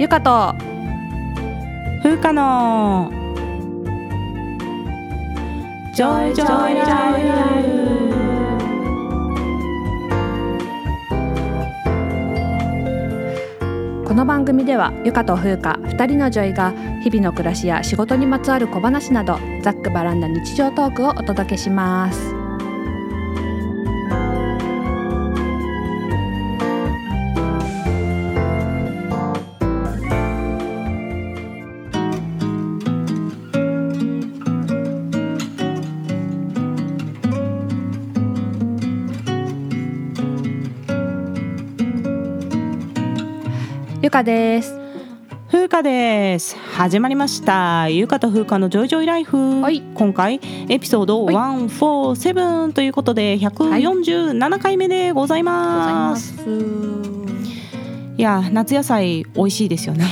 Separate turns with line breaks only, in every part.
ゆかと。
風花の。ジョイジョイライフ
この番組ではゆかと風花二人のジョイが日々の暮らしや仕事にまつわる小話などざっくばらんな日常トークをお届けしますかです。
風花です。始まりました。ゆうかと風花のジョイジョイライフ、
はい。
今回エピソード
はい。
147ということで147回目でございま、
ます。す
いや夏野菜美味しいですよね。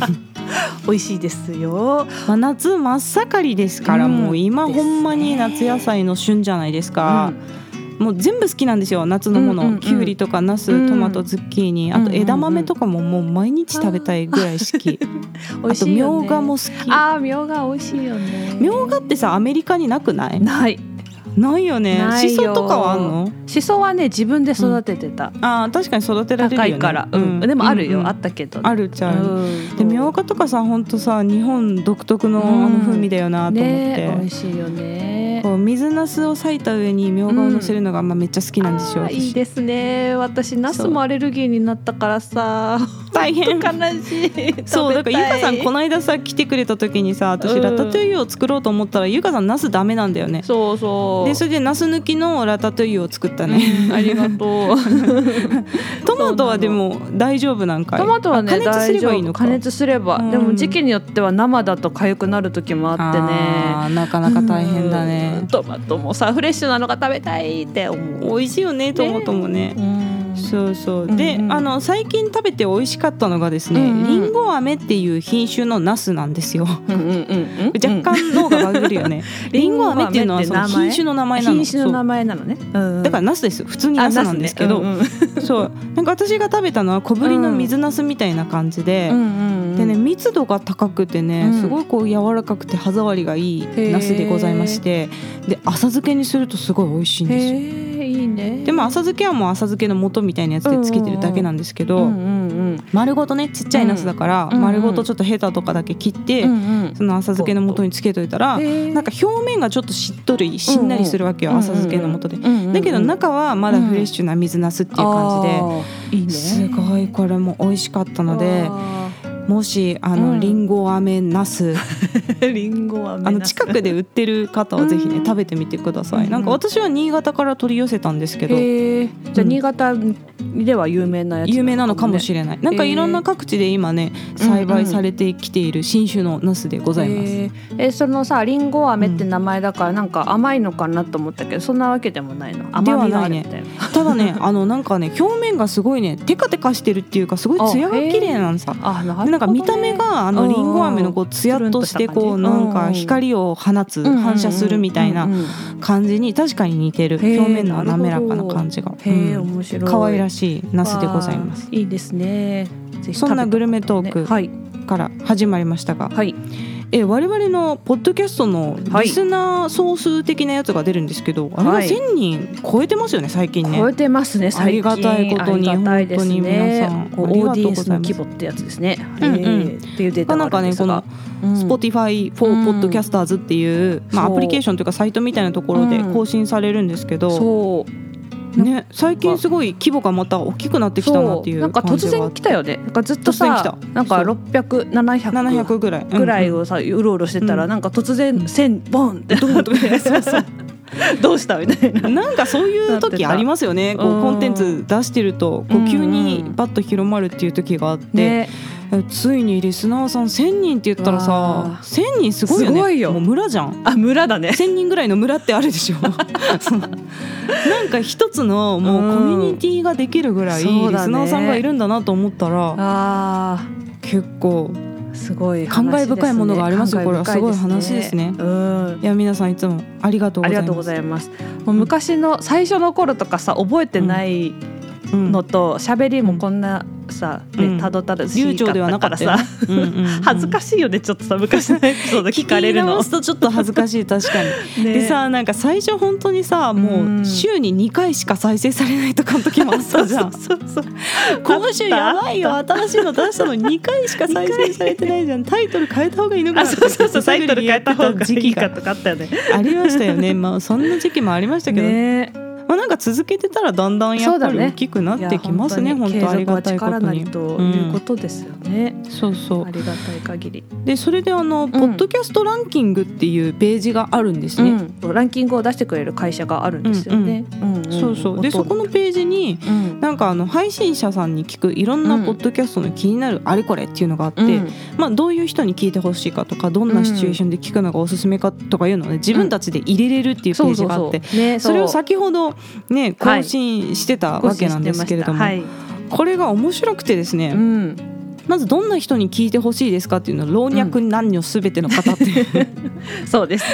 美味しいですよ。
まあ、夏真っ盛りですから、
うん。
もう今ほんまに夏野菜の旬じゃないですか、もう全部好きなんですよ。夏のもの、
うんうんうん。
きゅうりとかナス
うん。
トマトズッキーニ、あと枝豆とかももう毎日食べたいぐらい好き、
美
あとみ
味しいよね。
ょうがも好き。
あーみょうが美味しいよね。
みょうがってさアメリカになくない？
ない。
ないよね。しそとかはあんの？
しそはね自分で育ててた、
あー確かに育てられるよね。
高いから、うん。でもあるよ、
うんうん。
あったけど、
あるっちゃ
う。ん。
でみょうがとかさほんとさ日本独特のあの風味だよなと思って、
ね美味しいよね。
こう水なすを裂いた上にみょうがを乗せるのがまあめっちゃ好きなんですよ、
あーいい
私
ですね。私ナスもアレルギーになったからさ
大変。
悲しい。
そうだからゆかさんこ
の
の間さ来てくれた時にさ私
うん
ラタトゥイユを作ろうと思ったらゆかさんナスダメなんだよね。
そうそう。
でそれでナス抜きのラタトゥイユを作ったね。
うんありがとう。
トマトはでも大丈夫なんかい？
トマトはね
あ加熱すればいいのか。
加熱すれば、
うん。
でも時期によっては生だと痒くなる時もあってね。
なかなか大変だ
うん。
ね
トマトもさフレッシュなのが食べたいって思う。
美味しいよねトマトもね。
うん
そうそう。で、
うんうん。
あの最近食べて美味しかったのがですね、
うんうん。
リンゴ飴っていう品種のナスなんですよ。
うんうんうんうん。
若干脳がバグるよね。リンゴ飴っていうのはその品種の名前なの。
品種の名前なのね、うん
だからナスです。普通にナスなんですけど、
あナスね。
そう。なんか私が食べたのは小ぶりの水ナスみたいな感じで、
うんうんうん。
でね密度が高くてね、
うん。
すごいこう柔らかくて歯触りがいいナスでございまして。で浅漬けにするとすごい美味しいんですよ。でも浅漬けはもう浅漬けの素みたいなやつでつけてるだけなんですけど、丸ごとねちっちゃいナスだから、
うん
丸ごとちょっとヘタとかだけ切って、その浅漬けの素につけといたら、なんか表面がちょっとしっとりしんなりするわけよ、浅漬けの素で。だけど中はまだフレッシュな水ナスっていう感じで、すごいこれも美味しかったので
あ
もしあ
うん。
のリンゴ飴ナス。
ー リンゴは
あの近くで売ってる方はぜひね
うん。
食べてみてくださ
うん
いなんか私は新潟から取り寄せたんですけど。
じゃあ
うん
新潟では有名なやつ
有名なのかもし
れ
れない。なんかいろんな各地で今ね栽培されてきている新種のナスでございます。
ええそのさリンゴ飴って名前だからなんか甘いのかなと思ったけどそんなわけでもないの？甘みがあるみたいな。
ただねあのなんかね表面がすごいねテカテカしてるっていうかすごい艶が綺麗なんさ。
あなる
なんか見た目があの
うん
リンゴ飴のこうツヤっとしてこうなんか光を放つ
うん
反射するみたいな感じに確かに似てる。表面の滑らかな感じが。可愛らしいナスでございます。
いいですね。
そんなグルメトークから始まりましたが
はい
え我々のポッドキャストのリスナー総数的なやつが出るんですけど、あれが
はい。
1000人超えてますよね最近ね。
超えてますね最近。
ありがたいことに
ありがたいです
本当に
ね
皆さん
こう
ありがとうご
ODS
ざいます。
の規模ってやつですね、
うんうん。
えーっていうデータ
なんか
うん。
Spotify for
うん。
Podcasters っていう、まあ、アプリケーションというかサイトみたいなところで
うん。
更新されるんですけど、
そう
ね、最近すごい規模がまた大きくなってきたなっていう
なんか突然来たよね。なんかずっとさ
た。
なんか
そう。
600700
700ぐらい
ぐらい。
うん
をさうろうろしてたら、
うん。
なんか突然1000ボンって。なって
そうそう
どうしたみたいな。
なんかそういう時ありますよね。こ
うん
うコンテンツ出してるとこう急にバッと広まるっていう時があって、
ね、
ついにリスナーさん1,000人って言ったら
わ
さ
あ
1,000人すごいよね。
すごいよ。
もう村じゃん。
あ村だね。
1,000人ぐらいの村ってあるでしょ。なんか一つのもうコミュニティができるぐらいリスナーさんがいるんだなと思ったら
あ
結構
ーすごい
感慨深いものがありますよこれは。すごい話ですね。
うん。
いや皆さんいつもありがとうございます。
ありがとうございます。もう昔の最初の頃とかさ覚えてない
うん。
のと喋りもこんなさ、
うん。
ね、たどたどし
流暢ではなかったよね。
さ
うんうんうん。
恥ずかしいよねちょっとさ昔のエピソード聞かれるの
とちょっと恥ずかしい確かに。
ね。
でさなんか最初本当にさも
う
週に2回しか再生されないとかの時もあったじゃん。
そうそうそう
今週やばいよ。新しいの出したの2回しか再生されてないじゃん。タイトル変えた方がいいのか
あ
な
そうそうそう。タイトル変えた方がいいかとかあったよね。
ありましたよね。まあそんな時期もありましたけど、
ね
まあなんか続けてたらだんだんやっぱり大きくなってきますね
いや
本当ありがたいことに。
ということですよね、
そうそう。
ありがたい限り、
でそれであの、ポッドキャストランキングっていうページがあるんですね。
うん、ランキングを出してくれる会社があるんですよね。うんうん。
そうそう。でそこのページに
うん。
なんかあの配信者さんに聞くいろんな
うん。
ポッドキャストの気になるあれこれっていうのがあって、
うん。
まあ、どういう人に聞いてほしいかとかどんなシチュエーションで聞くのがおすすめかとかいうのをね自分たちで入れれるっていうページがあって
ね
それを
う
先ほどね更新してたわけなんですけれども、
はい、
これが面白くてですね、
うん、
まずどんな人に聞いてほしいですかっていうのを老若男女すべての方って、
そうです。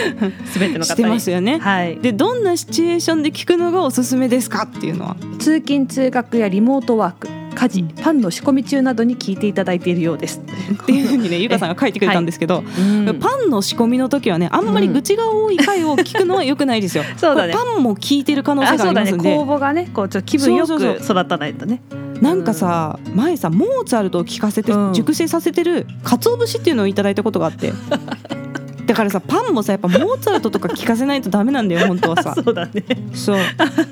すべての方に。
してますよね。
はい。
でどんなシチュエーションで聞くのがおすすめですかっていうのは。
通勤通学やリモートワーク、家事、パンの仕込み中などに聞いていただいているようです。
っていうふうにね ゆかさんが書いてくれたんですけど、
うん
パンの仕込みの時はねあんまり愚痴が多い回を聞くのは良くないですよ。
そうだね
パンも聞いてる可能性
あ、
があ。りますんで、
公募がね、こうちょっと気分よく
そうそう
育たないとね。
なんかさ前さモーツァルトを聞かせて
うん
熟成させてる鰹節っていうのをいただいたことがあって。だからさパンもさやっぱモーツァルトとか聞かせないとダメなんだよ 本当はさ。
そうだね。
そう。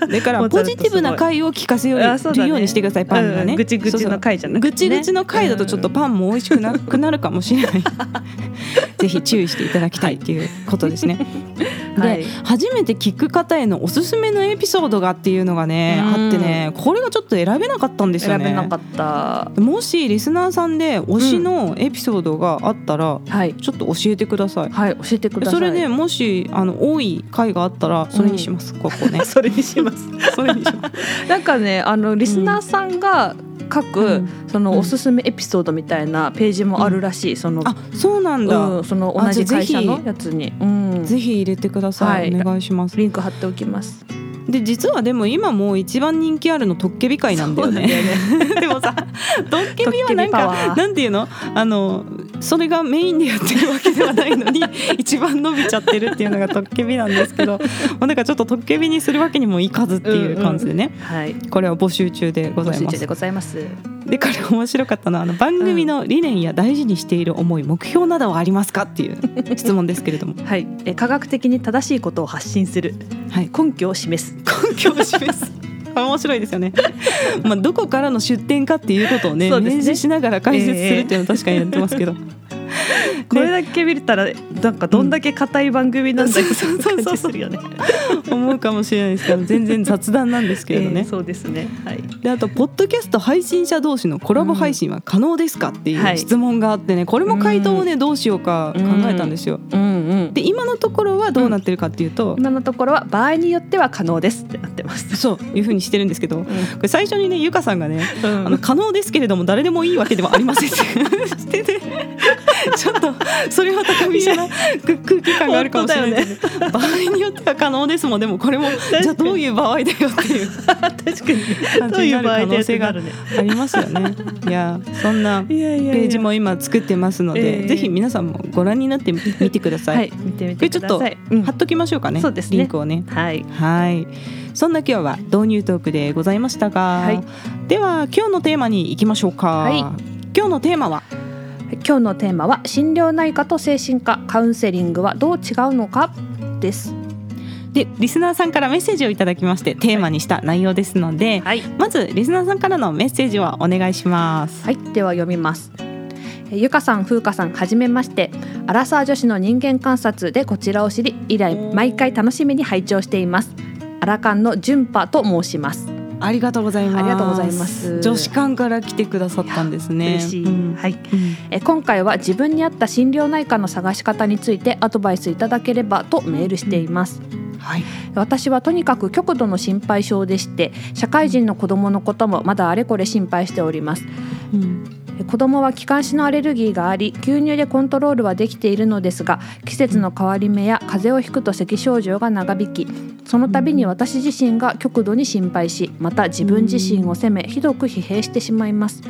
だから ポジティブな回を聞かせよう
あそうだね。
ようにしてくださいパンにはね。
うんぐちぐちの回じゃなくてね
ぐちぐちの回だとちょっとパンも美味しくなくなるかもしれない。ぜひ注意していただきたいっていうことですね。で、
はい。
初めて聞く方へのおすすめのエピソードがっていうのがね、
うん。
あってねこれがちょっと選べなかったんですよね。
選べなかった。
もしリスナーさんで推しのエピソードがあったら、
はい。
ちょっと教えてください。
はい、教えてください。
それでもしあの多い回があったらそれにします、ここね。
それにします。
それにします。
なんかねあのリスナーさんが書く、
うん。
そのおすすめエピソードみたいなページもあるらしい、その
あそうなんだ、
うん、その同じ会社のやつに、うん、
ぜひ入れてください、
はい。
お願いします。
リンク貼っておきます。
で実はでも今もう一番人気あるのトッケビ会なんだよね。でもさトッケビはなんかなんていうの？あのそれがメインでやってるわけではないのに 一番伸びちゃってるっていうのがトッケビなんですけどまあだからちょっとトッケビにするわけにもいかずっていう感じでね、
はい、
これは募集中でございます。
でございます。
でこれ面白かったのはあの番組の理念や大事にしている思い、目標などはありますかっていう 質問ですけれども。
はい、え科学的に正しいことを発信する、
はい。
根拠を示す。
根拠を示す面白いですよね。まあどこからの出典かっていうことをね
ね
明示しながら解説するっていうのは確かにやってますけど、
これだけ見れたらなんかどんだけ硬い番組なんだよ、
うんそうそうそうそう
感じするよね。
思うかもしれないですけど全然雑談なんですけれどね。
えーそうですね。はい。
であとポッドキャスト配信者同士のコラボ配信は可能ですかってい
はい
う質問があってねこれも回答をねどうしようか考えたんですよ。
うんうん。
で今のところはどうなってるかっていうと、
今のところは場合によっては可能ですってなってます。
そういうふうにしてるんですけどこれ最初にねゆかさんがね
うん
あの可能ですけれども誰でもいいわけではありませんってしてて ちょっとそれは高飛車な空空気感があるかもしれないけど、場合によっては可能ですもんでもこれもじゃあどういう場合だよっていう
確かに。
感じになる可能性がありますよね。いやそんなページも今作ってますので、
ええ
ぜひ皆さんもご覧になってみ見てください。
はい、見てみ
これちょっと貼っときましょうかね。
そうですね
リンクをね。
はい。
はい。そんな今日は導入トークでございましたが、
はい
では今日のテーマに行きましょうか。
はい
今日のテーマは
今日のテーマは心療内科と精神科カウンセリングはどう違うのか？です。
でリスナーさんからメッセージをいただきましてテーマにした内容ですので、
はい。
まずリスナーさんからのメッセージをお願いします。
はい、では読みます。えゆかさん、ふうかさん、はじめまして。アラサー女子の人間観察でこちらを知り、以来毎回楽しみに拝聴しています。アラカンの純波と申します。
ありがとうございます。
ありがとうございます
女子館から来てくださったんですね。
嬉しい。
うん
はい。
うん
え今回は自分に合った心療内科の探し方についてアドバイスいただければとメールしています。
はい。
私はとにかく極度の心配性でして社会人の子供のこともまだあれこれ心配しております
うん
子どもは気管支のアレルギーがあり吸入でコントロールはできているのですが季節の変わり目や風邪をひくと咳症状が長引きその度に私自身が極度に心配しまた自分自身を責めひどく疲弊してしまいます、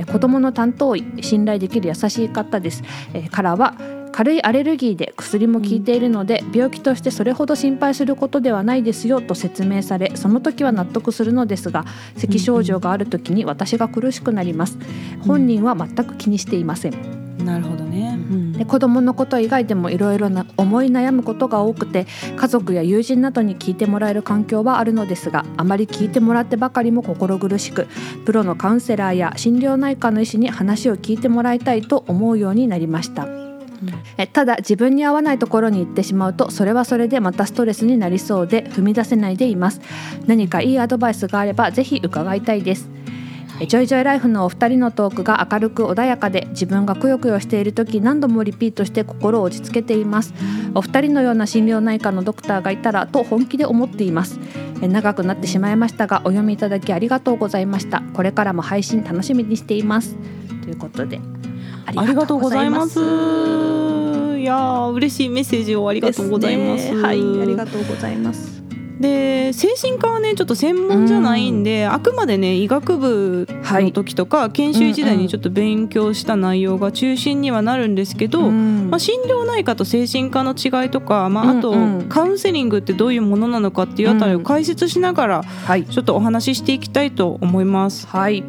え子供の担当医信頼できる優しい方です、からは軽いアレルギーで薬も効いているので病気としてそれほど心配することではないですよと説明されその時は納得するのですが咳症状がある時に私が苦しくなります。本人は全く気にしていません。
なるほどね、うん。
で子供のこと以外でもいろいろな思い悩むことが多くて家族や友人などに聞いてもらえる環境はあるのですがあまり聞いてもらってばかりも心苦しくプロのカウンセラーや心療内科の医師に話を聞いてもらいたいと思うようになりました。えただ自分に合わないところに行ってしまうとそれはそれでまたストレスになりそうで踏み出せないでいます。何かいいアドバイスがあればぜひ伺いたいです。えジョイジョイライフのお二人のトークが明るく穏やかで自分がくよくよしている時何度もリピートして心を落ち着けています。お二人のような心療内科のドクターがいたらと本気で思っています。え長くなってしまいましたがお読みいただきありがとうございました。これからも配信楽しみにしています。ということで。
ありがとうございます。いやー嬉しいメッセージをありがとうございます。
ねはいありがとうございます。
で精神科はねちょっと専門じゃないんで、あくまでね医学部の時とか、研修時代にちょっと勉強した内容が中心にはなるんですけど、
うん。
まあ、心療内科と精神科の違いとか、まあ、あと
うん。うん
カウンセリングってどういうものなのかっていうあたりを解説しながら
はい。
ちょっとお話ししていきたいと思います。
はい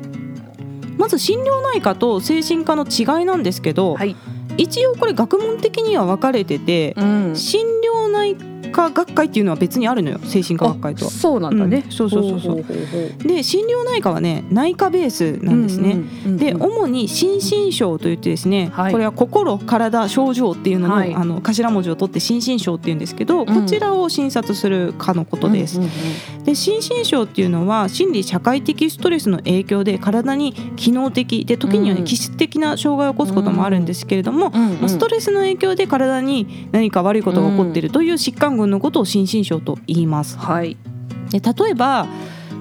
まず心療内科と精神科の違いなんですけど、
はい、
一応これ学問的には分かれてて、
うん、
心療内科学会っていうのは別にあるのよ精神科学会とは。
あ。そうなんだね、
うんそうそうそうそう。で心療内科はね内科ベースなんですね。で主に心身症といってですね、
はい。
これは心体症状っていうのの,、
はい。
あの頭文字を取って心身症っていうんですけど、
ん。
こちらを診察する科のことです。で心身症っていうのは心理社会的ストレスの影響で体に機能的で時にはね、
うん。
気質的な障害を起こすこともあるんですけれども、
うんうん。
まあストレスの影響で体に何か悪いことが起こっているという疾患群のことを心身症と言います。
はい。
で例えば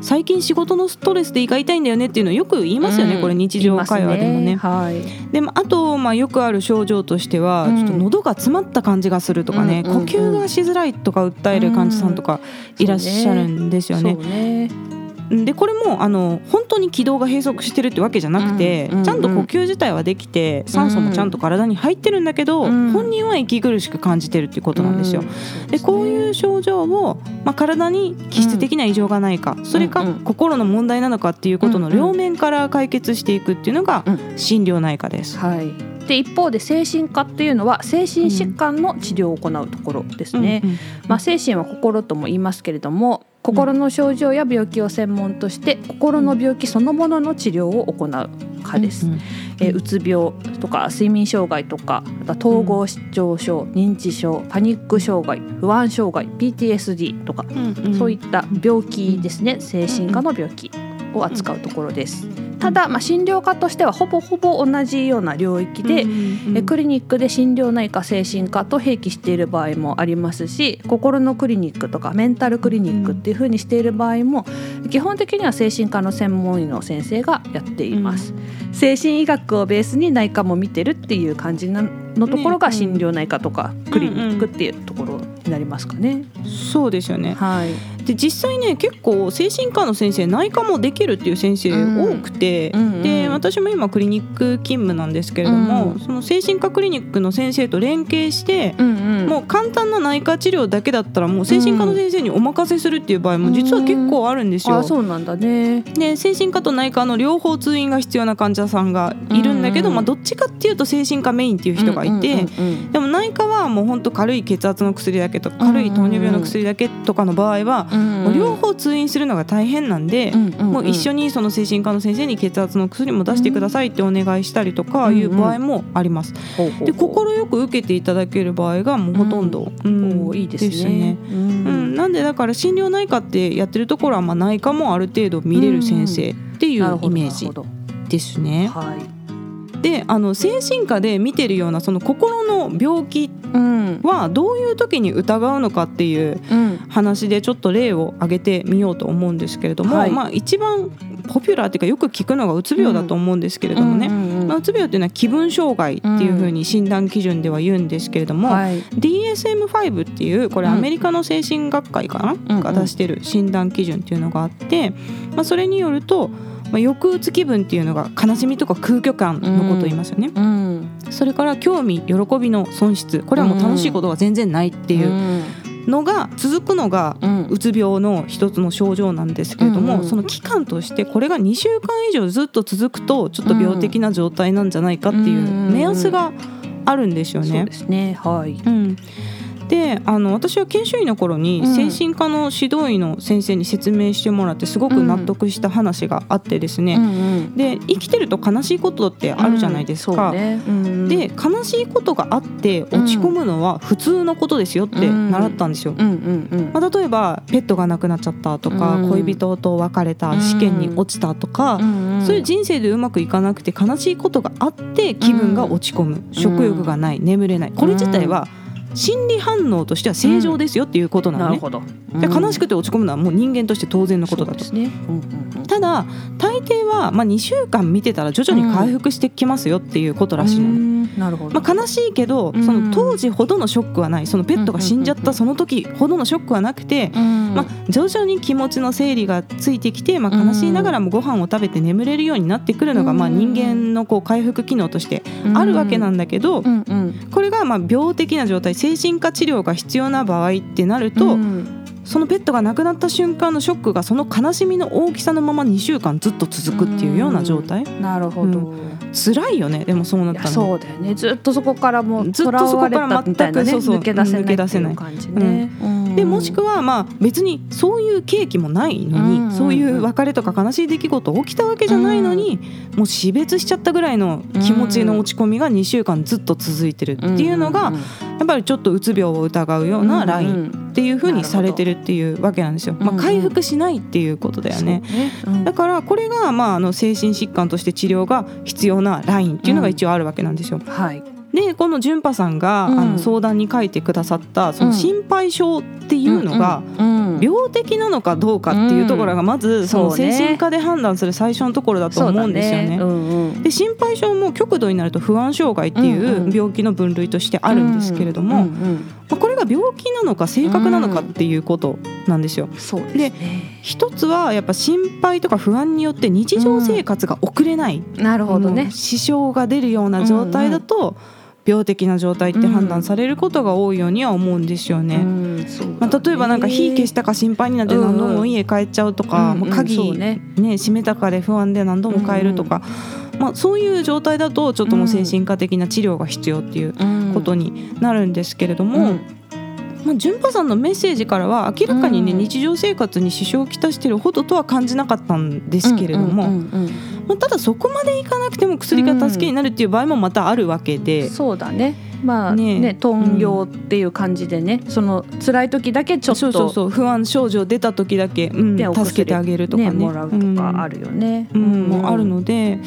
最近仕事のストレスで胃が痛いんだよねっていうのをよく言いますよね、
うん。
これ日常会話でもね。
言いますね。
でもあと、まあ、よくある症状としては、
うん。
ちょっと喉が詰まった感じがするとかね、
うんうんうん。
呼吸がしづらいとか訴える患者さんとかいらっしゃるんですよ
はい、
ね。
そうね
でこれもあの本当に気道が閉塞してるってわけじゃなくて、
うん。うんうん
ちゃんと呼吸自体はできて酸素もちゃんと体に入ってるんだけど、
うん。
本人は息苦しく感じてるっていうことなんですよ。
うん。
でこういう症状を、まあ、体に気質的な異常がないか、それか
うんうん。
心の問題なのかっていうことの両面から解決していくっていうのが
うん。
心療内科です。
はい。で一方で精神科っていうのは精神疾患の治療を行うところですね、
うんうん。
まあ、精神は心とも言いますけれども心の症状や病気を専門として心の病気そのものの治療を行う科です、
うんうん
えーうつ病とか睡眠障害とかあとは統合失調症、認知症パニック障害不安障害 PTSD とか、
うんん。
そういった病気ですね。精神科の病気を扱うところです。ただ、まあ、診療科としてはほぼほぼ同じような領域で、
う
クリニックで心療内科精神科と併記している場合もありますし心のクリニックとかメンタルクリニックっていう風にしている場合も基本的には精神科の専門医の先生がやっています、精神医学をベースに内科も見てるっていう感じなのところが
ね
心療内科とかクリニックっていうところになりますかね、
そうですよね。
はい
で実際ね結構精神科の先生内科もできるっていう先生多くて、
うんうんうん。
で私も今クリニック勤務なんですけれども、
うん
その精神科クリニックの先生と連携して、
うんうん。
もう簡単な内科治療だけだったらもう精神科の先生にお任せするっていう場合も実は結構あるんですよ。
あそうなんだね。
で精神科と内科の両方通院が必要な患者さんがいるんだけど、まあ、どっちかっていうと精神科メインっていう人がいて。でも内科はもう本当軽い血圧の薬だけとか軽い糖尿病の薬だけとかの場合は、
うん
もう両方通院するのが大変なんで、もう一緒にその精神科の先生に血圧の薬も出してくださいってお願いしたりとかいう場合もあります。で快く受けていただける場合がもうほとんど、うん。
いいですね。
う
うん。
ん、なんでだから心療内科ってやってるところはまあ内科もある程度見れる先生っていうイメージですね。
はい。
であの精神科で見てるようなその心の病気
うん。
はどういう時に疑うのかっていう
うん。
話でちょっと例を挙げてみようと思うんですけれども、
はい。
まあ、一番ポピュラーっていうかよく聞くのがうつ病だと思うんですけれどもね、
う
つ病っていうのは気分障害っていうふうに診断基準では言うんですけれども、
はい。
DSM-5 っていうこれ
うん
アメリカの精神学会かな、
うんうん。
が出してる診断基準っていうのがあって、まあ、それによると、まあ、抑うつ気分っていうのが悲しみとか空虚感のことを言いますよね、
うん。
それから興味喜びの損失。これはもう楽しいことが全然ないっていうのが続くのが
うん。
うつ病の一つの症状なんですけれども、
うん。うん
その期間としてこれが2週間以上ずっと続くとちょっと病的な状態なんじゃないかっていう目安があるんですよね。
そうで。すね。はい。
うんであの私は研修医の頃に
うん。
精神科の指導医の先生に説明してもらってすごく納得した話があってですね、
うん
で生きてると悲しいことってあるじゃないですか。
うんね。うん
で悲しいことがあって落ち込むのは普通のことですよって習ったんですよ。
うんうんうん。
まあ、例えばペットが亡くなっちゃったとか、
うん。
恋人と別れた、
うん。
試験に落ちたとか、
うんうん
そういう人生でうまくいかなくて悲しいことがあって気分が落ち込む、食欲がない眠れない。これ自体は心理反応としては正常ですよっていうことなのね。
なるほど。
で悲しくて落ち込むのはもう人間として当然のことだと。
ね。うんうんうん。
ただ大抵は、まあ、2週間見てたら徐々に回復してきますよっていうことらしいの
なるほど。
まあ、悲しいけど、
うん。
その当時ほどのショックはない。そのペットが死んじゃったその時ほどのショックはなくて、
うん。
まあ、徐々に気持ちの整理がついてきて、まあ、悲しいながらもご飯を食べて眠れるようになってくるのが、
うん。
まあ、人間のこう回復機能としてあるわけなんだけど、これがまあ病的な状態精神科治療が必要な場合ってなると、
うん
そのペットが亡くなった瞬間のショックがその悲しみの大きさのまま2週間ずっと続くっていうような状態、
なるほど、
辛いよね。でもそうないった
や
らね
そうだよね。ずっとそこからもう
ずっとそこから全くそうそう
抜け出せない感じね、うん。
でもしくはまあ別にそういう契機もないのに、
うん。
そういう別れとか悲しい出来事起きたわけじゃないのに、もう死別しちゃったぐらいの気持ちの落ち込みが2週間ずっと続いてるっていうのが、
ん。ん。ん。
やっぱりちょっとうつ病を疑うようなラインっていうふうにされてるっていうわけなんですよ。まあ、
うんうん
回復しないっていうことだよね。
そうね
だからこれがまああの精神疾患として治療が必要なラインっていうのが一応あるわけなんですよ。
うんはい
でこの純パさんが、
うん。
あの相談に書いてくださったその心配性っていうのが、
うんうん
病的なのかどうかっていうところがまずその精神科で判断する最初のところだと思うんですよね。
そうんうん。
で心配性も極度になると不安障害ってい
うんう
うん。病気の分類としてあるんですけれども、
うんうん
まあ、これが病気なのか性格なのかっていうことなんですよ。
そうですね。
一つはやっぱ心配とか不安によって日常生活が送れない、
なるほどね。
支障が出るような状態だと病的な状態って判断されることが多いようには思うんですよね。
うんね。
まあ、例えばなんか火消したか心配になって何度も家帰っちゃうとか、
うんうん
もう鍵、
ね。
ね閉めたかで不安で何度も帰るとか、まあ、そういう状態だとちょっともう精神科的な治療が必要っていうことになるんですけれども、
うん。
まあ、純波さんのメッセージからは明らかにね、
うん
日常生活に支障をきたしているほどとは感じなかったんですけれども、
うんうんうん
まあ、ただそこまでいかなくても薬が助けになるっていう場合もまたあるわけ
うん。
で。
そうだね。まあ
ね
ね頓用っていう感じでね、その辛い時だけちょっと。
そうそうそう。不安症状出た時だけ、うん助けてあげるとかね。
もらうとかあるよね。
うん。もあるので。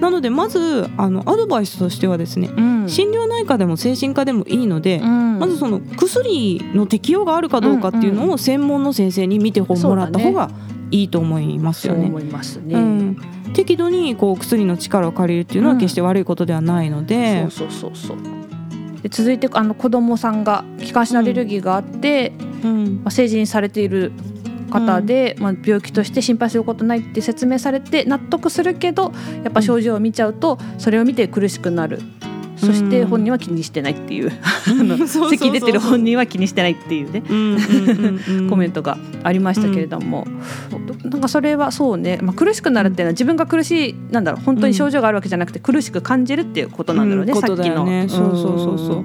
なのでまずあのアドバイスとしてはですね
うん。
心療内科でも精神科でもいいので、
うん。
まずその薬の適用があるかどうかっていうのを専門の先生に見てもらった方がいいと思いますよね。
そう思いますね。
うん、適度にこう薬の力を借りるっていうのは決して悪いことではないので、
そうそうそうそう。で続いてあの子供さんが気管支のアレルギーがあって、
うん
まあ、成人されている方で、まあ、病気として心配することないって説明されて納得するけどやっぱ症状を見ちゃうとそれを見て苦しくなる。そして本人は気にしてないっていう、あの
そうそうそう
咳出てる本人は気にしてないっていうね。
うんうんうんうん
コメントがありましたけれども、なんかそれはそうね、まあ、苦しくなるっていうのは自分が苦しいなんだろう本当に症状があるわけじゃなくて苦しく感じるっていうことなんだろうね、
うん。
さっきの。
そうそうそうそう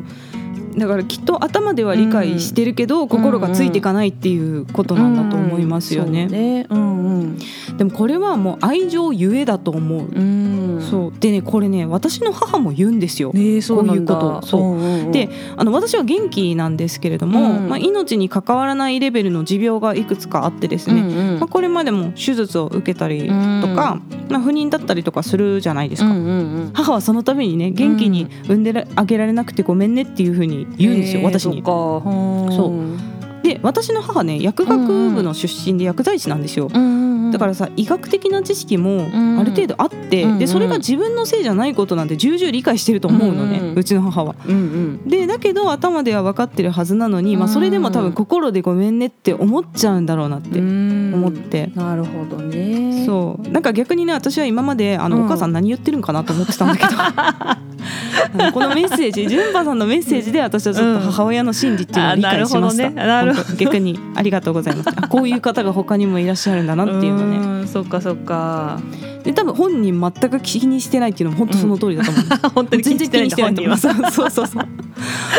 だからきっと頭では理解してるけど、心がついていかないっていうことなんだと思いますよね。
うんそうね。うんうん。
でもこれはもう愛情ゆえだと思う。
うん。
そう。でねこれね私の母も言うんですよ。
ねえそう
こういうことそう。ん
んん。
であの私は元気なんですけれども、
うん
まあ、命に関わらないレベルの持病がいくつかあってですね、
うんうん。
まあ、これまでも手術を受けたりとか、まあ、不妊だったりとかするじゃないですか。
うんうんうん。
母はそのためにね元気に産んであげられなくてごめんねっていうふうに言うんですよ、私に。
そう。
で私の母ね薬学部の出身で薬剤師なんですよ。
うんうんうん
だからさ医学的な知識もある程度あって、
うん
でそれが自分のせいじゃないことなんて重々理解してると思うのね、
うん
うちの母は。
うんうん。
でだけど頭では分かってるはずなのに、まあ、それでも多分心でごめんねって思っちゃうんだろうなって思
思
って。
なるほどね。
そう。なんか逆にね私は今まであの、
うん。
お母さん何言ってるんかなと思ってたんだけど このメッセージ純パさんのメッセージで私はちょっと母親の心理っていうのを理解しました、
あなるほどね。なるほど。
本当逆にありがとうございます。あこういう方が他にもいらっしゃるんだなっていうのね。
んそっかそっか。
で多分本人全く気にしてないっていうのも本当その通りだと思う、
本当に気
全然気
にしてない
と思うそうそうそう。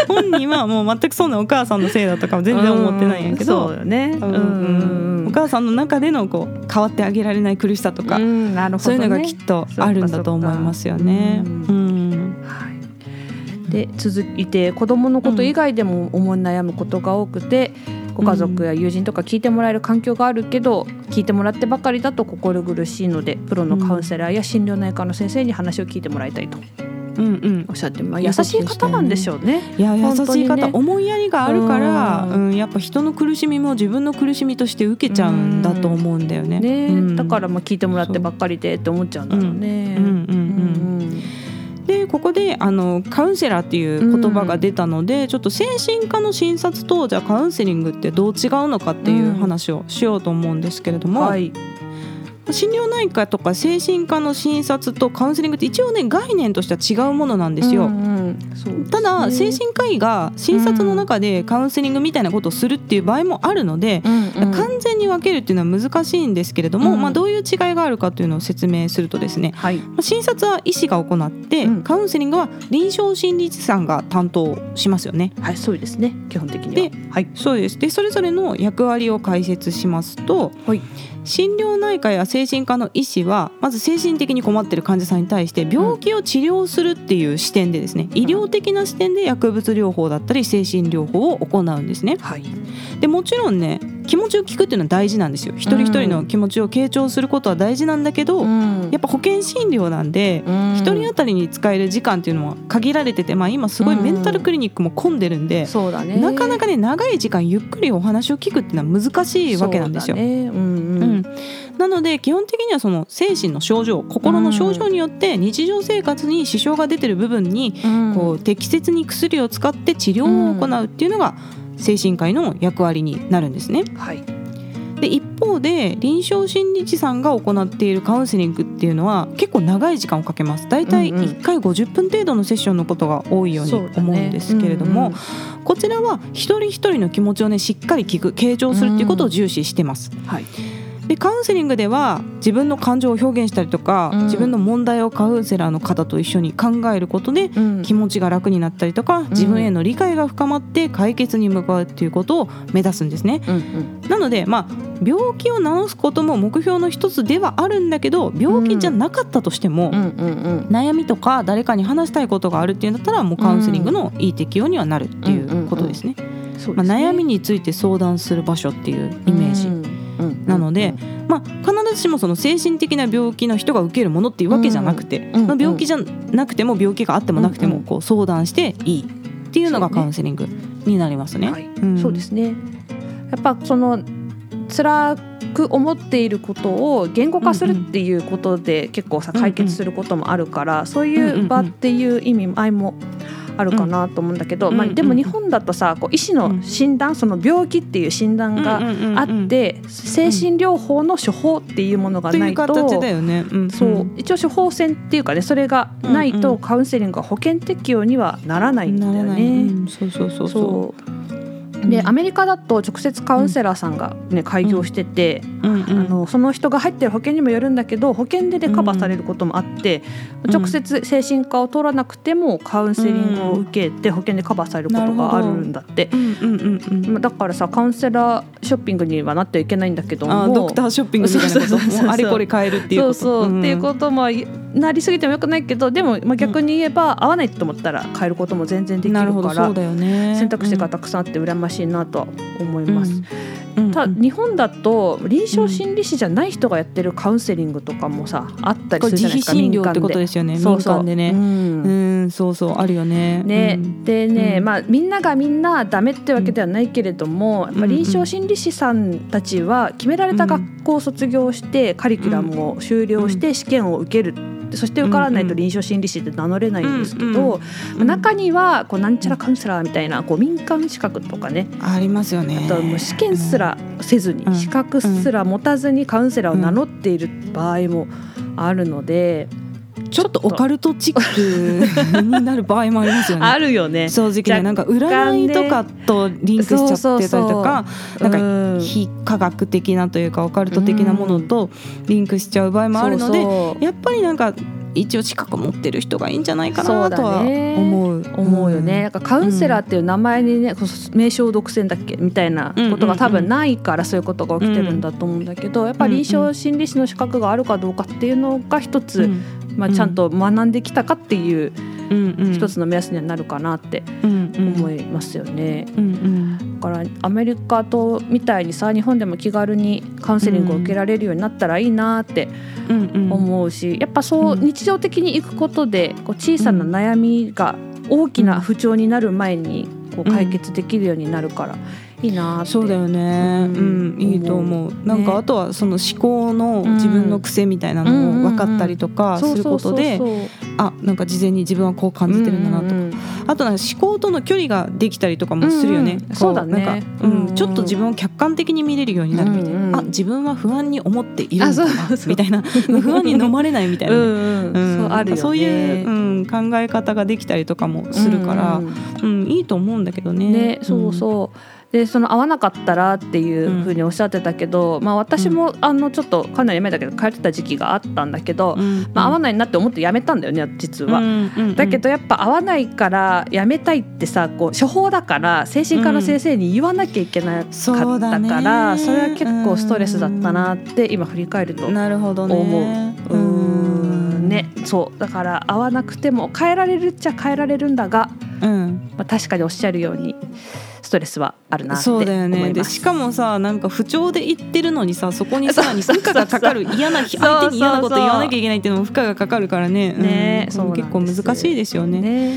本人はもう全くそんなお母さんのせいだとかも全然思ってないんやけど。
そうよね。
うんうんお母さんの中でのこう変わってあげられない苦しさとか、
うんなるほどね。
そういうのがきっとあるんだと思いますよね。うん。
はい、で続いて子どものこと以外でも思い悩むことが多くて、ご家族や友人とか聞いてもらえる環境があるけど聞いてもらってばかりだと心苦しいのでプロのカウンセラーや心療内科の先生に話を聞いてもらいたいと。
うんうん
おっしゃって、まあ、優しい方なんでしょうね。
いや優しい方、
ね。
思いやりがあるから、
う
うんんやっぱ人の苦しみも自分の苦しみとして受けちゃうんだと思うんだよね。
ね、
うん。
だからまあ聞いてもらってばっかりでって思っちゃうんだろうね。
うんうんここであのカウンセラーっていう言葉が出たので、ちょっと精神科の診察とじゃあカウンセリングってどう違うのかっていう話をしようと思うんですけれども、
はい、
心療内科とか精神科の診察とカウンセリングって一応ね概念としては違うものなんですよ。
うんうん
ただ精神科医が診察の中でカウンセリングみたいなことをするっていう場合もあるので、
うんうん。
完全に分けるっていうのは難しいんですけれども、
うん。
まあ、どういう違いがあるかというのを説明するとですね
はい、
まあ診察は医師が行って、
うん。
カウンセリングは臨床心理士さんが担当しますよね。
はい、そうですね。基本的には。
で
はい、
そうです。でそれぞれの役割を解説しますと
はい、
心療内科や精神科の医師はまず精神的に困っている患者さんに対して病気を治療するっていう視点でですね医療的な視点で薬物療法だったり精神療法を行うんですね。
はい、
でもちろんね気持ちを聞くっていうのは大事なんですよ一人一人の気持ちを傾聴することは大事なんだけど、
ん
やっぱ保険診療なんで一、人当たりに使える時間っていうのは限られてて、まあ、今すごいメンタルクリニックも混んでるんで、
そうだね。
なかなかね長い時間ゆっくりお話を聞くっていうのは難しいわけなんですよ。
そうだね、うんうん。
うん、なので基本的にはその精神の症状心の症状によって日常生活に支障が出てる部分に
うん。
こう適切に薬を使って治療を行うっていうのが精神科医の役割になるんですね。
はい、
で一方で臨床心理士さんが行っているカウンセリングっていうのは結構長い時間をかけます。だいたい
うんうん。
1回50分程度のセッションのことが多いように思うんですけれども、こちらは一人一人の気持ちをねしっかり聞く傾聴するっていうことを重視してます。
はい、
でカウンセリングでは自分の感情を表現したりとか、
うん
自分の問題をカウンセラーの方と一緒に考えることで
うん
気持ちが楽になったりとか自分への理解が深まって解決に向かうっていうことを目指すんですね。
うんうん、
なのでまあ病気を治すことも目標の一つではあるんだけど病気じゃなかったとしても。悩みとか誰かに話したいことがあるっていうんだったらもうカウンセリングのいい適用にはなるっていうことですね。ま悩みについて相談する場所っていうイメージ。なので、まあ、必ずしもその精神的な病気の人が受けるものっていうわけじゃなくて、
うん
まあ、病気じゃなくても病気があってもなくてもこう相談していいっていうのがカウンセリングになりますね。
そうですね。やっぱその辛く思っていることを言語化するっていうことで結構さ解決することもあるから、そういう場っていう意味合いもあるかなと思うんだけど、まあ、
うんうん
でも日本だとさこう医師の診断その病気っていう診断があって精神療法の処方っていうものがないと。
形だよね。うん
そう一応処方箋っていうかねそれがない
うんうん
とカウンセリングが保険適用にはならないんだよ、ね。
そうそうそうそ
そうでアメリカだと直接カウンセラーさんが、ね、開業してて、
う。うんうん。
あのその人が入ってる保険にもよるんだけど保険で、ね、カバーされることもあって、
うん
直接精神科を通らなくてもカウンセリングを受けて保険でカバーされることがあるんだって。
うんうんうんうん
まあだからさカウンセラーショッピングにはなってはいけないんだけども
ドクターショッピングみたいなこともうあれこれ変えるっていうこと。
そうそう、
ん
っていうこともなりすぎてもよくないけどでも、まあ、逆に言えば、合わないと思ったら変えることも全然でき
なる
るから
ほどそうだよね。
選択肢がたくさんあって羨ましいなとは思います。
うん
た日本だと臨床心理士じゃない人がやってるカウンセリングとかもさあったりするじゃないですか
自費診療ってことですよね
そうそう
民間でね。
うん。
うんそうそうあるよね。
ね。
うん。
でね、
うん。
まあ、みんながみんなダメってわけではないけれども、やっぱ臨床心理士さんたちは決められた学校を卒業して、カリキュラムを修了して試験を受ける。そして受からないと臨床心理士って名乗れないんですけど、中にはこうなんちゃらカウンセラーみたいなこう民間資格とかね
ありますよね。
あとはもう試験すらせずに、
うん。
資格すら持たずにカウンセラーを名乗っている場合もあるので、
ちょっとオカルトチックになる場合もありますよね。
あるよね。
正直ねなんか占いとかとリンクしちゃってたりとかなんか
うん。
非科学的なというかオカルト的なものとリンクしちゃう場合もあるので、やっぱりなんか一応資格持ってる人がいいんじゃないかなとは
ね。
思う。
思うよね、なんかカウンセラーっていう名前にね、こう名称独占だっけ？みたいなことが多分ないからそういうことが起きてるんだと思うんだけど、やっぱり臨床心理士の資格があるかどうかっていうのが一つ、
うん
まあ、ちゃんと学んできたかっていう
うんうん
一つの目安にはなるかなって思いますよね。だからアメリカとみたいにさ日本でも気軽にカウンセリングを受けられるようになったらいいなって思うしやっぱそう
うん。
日常的に行くことでこう小さな悩みが大きな不調になる前にこう
うん
解決できるようになるからいいな。
そうだよね、
う
うんんいいと思う。なんか
ね
あとはその思考の自分の癖みたいなのを分かったりとかすることであなんか事前に自分はこう感じてるんだなとか、
うんうんうん。
あとなんか思考との距離ができたりとかもするよね、
うんうん。
こ
そうだね。
なんか、う
うん
ちょっと自分を客観的に見れるようになるみたいな、
うん。うん
あ自分は不安に思っているんだ
あ
なみたいな。不安に飲まれないみたいな。ね、
うそう
いう、うん、考え方ができたりとかもするから、
うん
いいと思うんだけどね。
ね、そうそう。でその合わなかったらっていうふうにおっしゃってたけど、まあ私もあのちょっとかなりやめたけど帰ってた時期があったんだけど、
うん、
まあ合わないなって思ってやめたんだよね実は。
は
だけどやっぱ合わないからやめたいってさこう処方だから精神科の先生に言わなきゃいけなかったから、
ね。
それは結構ストレスだったなって今振り返ると
なるほどね。
思う。ーん。ね。そう。だから合わなくても変えられるっちゃ変えられるんだが、
うん。
まあ、確かにおっしゃるようにストレスはあるなって思い
そうだよね。でしかもさなんか不調で言ってるのにさそこにさらに負荷がかかる嫌な相手に嫌なこと言わなきゃいけないっていうのも負荷がかかるからね。うん。
ねそうなん
結構難しいですよね。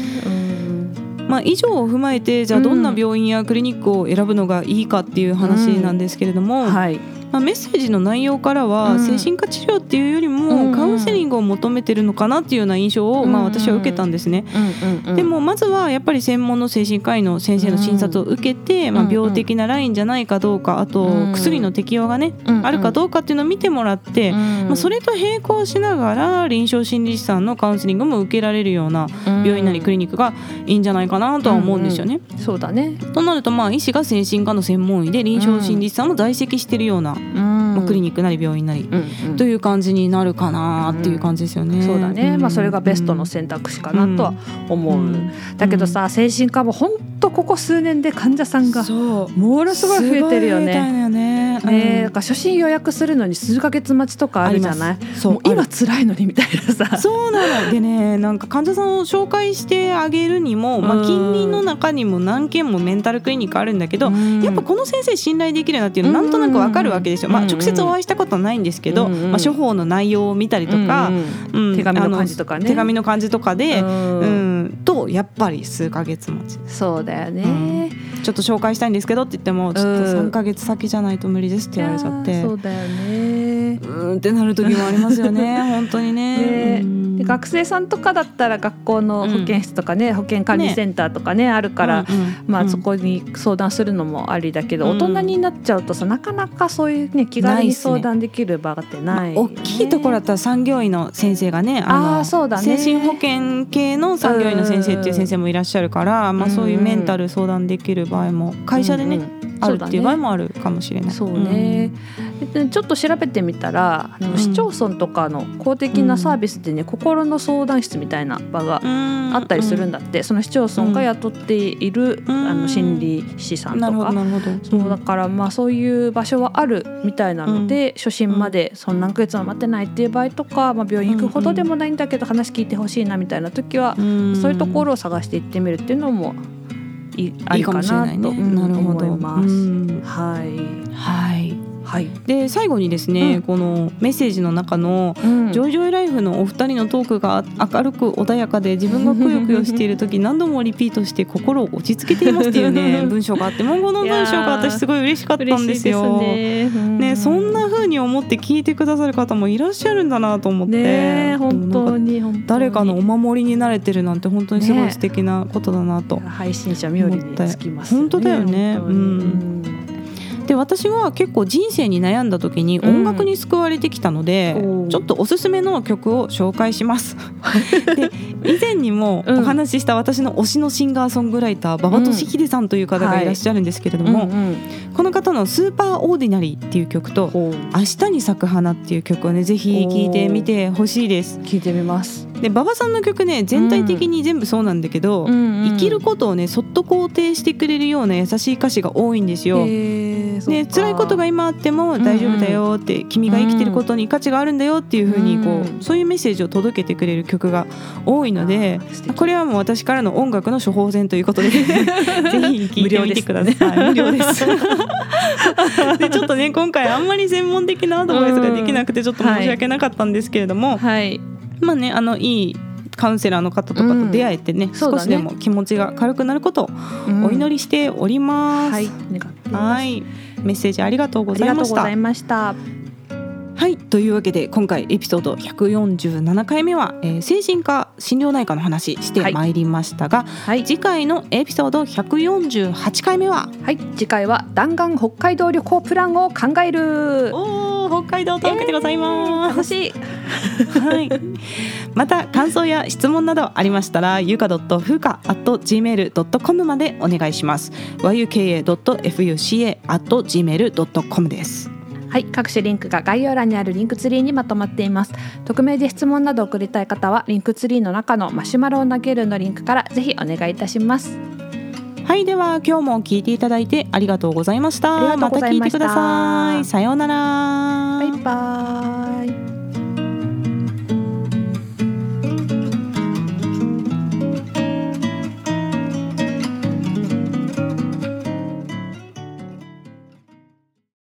まあ以上を踏まえてじゃあどんな病院やクリニックを選ぶのがいいかっていう話なんですけれども、
はい
まあ、メッセージの内容からは、
うん。
精神科治療っていうより
うんうん。
もカウンセリングを求めてるのかなっていうような印象を、まあ、私は受けたんですね。
うんうんうん。
でもまずはやっぱり専門の精神科医の先生の診察を受けて、まあ、
うん。
病的なラインじゃないかどうかあと
うん。
薬の適用がね、
うんうん。
あるかどうかっていうのを見てもらって、まあ、それと並行しながら臨床心理士さんのカウンセリングも受けられるような病院なりクリニックがいいんじゃないかなとは思うんですよね。
そうだね、
となるとまあ医師が精神科の専門医で臨床心理士さんも在籍してるような、まあ、クリニックなり病院なり、
うんうん。
という感じになるかなっていう感じですよね。
そうだね、
ん。
まあ、それがベストの選択肢かなとは思う、
うん
だけどさ精神科も本当ここ数年で患者さんがものすごい増えてるよね。
よね。
ね
うん
だから初診予約するのに数ヶ月待ちとかあるじゃない？
そう。
今辛いのにみたいなさ。
そうなの。でねなんか患者さんを紹介してあげるにも、まあ、
うん
近隣の中にも何軒もメンタルクリニックあるんだけど、
うん。
やっぱこの先生信頼できるなっていうのなんとなくわかるわけですよ、まあ、
うん
直接お会いしたことはないんですけど、
うん
まあ、処方の内容を見たりとか、
手紙の
あ
感じとかね。
手紙の感じとかで、
うん。
うん。とやっぱり数ヶ月待ち。
そうだよね、
ちょっと紹介したいんですけどって言ってもちょっと3ヶ月先じゃないと無理ですって言われちゃって。
そうだよね
うーんってなる時もありますよね 本当にね。
ね。
うん。
で学生さんとかだったら学校の保健室とかね、保健管理センターとかねあるから、
うんうん
まあ、
うん
そこに相談するのもありだけど、
うん。
大人になっちゃうとさなかなかそういうね気軽に相談できる場ってないよね、
大きいところだったら産業医の先生がねの
あーそうだね。
精神保健系の産業医の先生っていう先生もいらっしゃるから、まあ、そういうメンタル相談できる場合も会社でね、
うんうん
あるっていう場合
そ
もあるかもしれない。
そうね、でちょっと調べてみたらあの市町村とかの公的なサービスでね、心の相談室みたいな場が
うん。
あったりするんだって、その市町村が雇っている、
うん。
あの心理師さんとか。そうだからまあそういう場所はあるみたいなので、初診までそんな何ヶ月も待ってないっていう場合とか、まあ、病院行くほどでもないんだけど話聞いてほしいなみたいな時は、
うん。
そういうところを探していってみるっていうのもいありかなと
いいかもしれないね。
うん
なるほど。
思います。
うん。
はい。
はい
はい。
で最後にですね、
うん
このメッセージの中の
うん
ジョイジョイライフのお二人のトークが明るく穏やかで自分がくよくよしている時 何度もリピートして心を落ち着けていますっていうね 文章があって文語の文章が私すごい嬉しかったんですよ。
ね。
ね、そんな風に思って聞いてくださる方もいらっしゃるんだなと思って、
ね本当に
誰かのお守りになれてるなんて本当にすごい素敵なことだなと。
配信者冥利につきます、
本当だよねうんで私は結構人生に悩んだ時に音楽に救われてきたので、
うん
ちょっとおすすめの曲を紹介します。で以前にもお話しした私の推しのシンガーソングライター馬場俊秀さんという方がいらっしゃるんですけれども、
うんうん。
この方の「スーパーオーディナリー」っていう曲と
ほう「
明日に咲く花」っていう曲をねぜひ聴いてみてほしいです。
聞いてみます、
で馬場さんの曲ね全体的に全部そうなんだけど、生きることをねそっと肯定してくれるような優しい歌詞が多いんですよ。ね、辛いことが今あっても大丈夫だよって、君が生きてることに価値があるんだよっていうふうにこう、
うん
そういうメッセージを届けてくれる曲が多いのでこれはもう私からの音楽の処方箋ということで ぜひ聴いてみてください。無料ですで ちょっとね今回あんまり専門的なアドバイスができなくてちょっと申し訳なかったんですけれども、
はい。
まあねあのいいカウンセラーの方とかと出会えてね、
うだね。
しでも気持ちが軽くなることを
うん
お祈りしております。
はいお願いします。
はい、メッセージありがとうご
あり
ざいました。
がとうござい。ました。
はい、というわけで今回エピソード147回目は、えー精神科心療内科の話してまい。りましたが、
はい。
次回のエピソード148回目は？
はい。次回は弾丸北海道旅行プランを考える。
おー北海道トークでございます。
楽しい
はい。また感想や質問などありましたらゆか .fuka@gmail.com までお願いします。yuka.fuca@gmail.com です。
はい各種リンクが概要欄にあるリンクツリーにまとまっています匿名で質問など送りたい方はリンクツリーの中のマシュマロを投げるのリンクからぜひお願いいたします
はい、では今日も聞いていただいてありがとうございました。
ました
た聞いてください。さようなら。
バイバーイ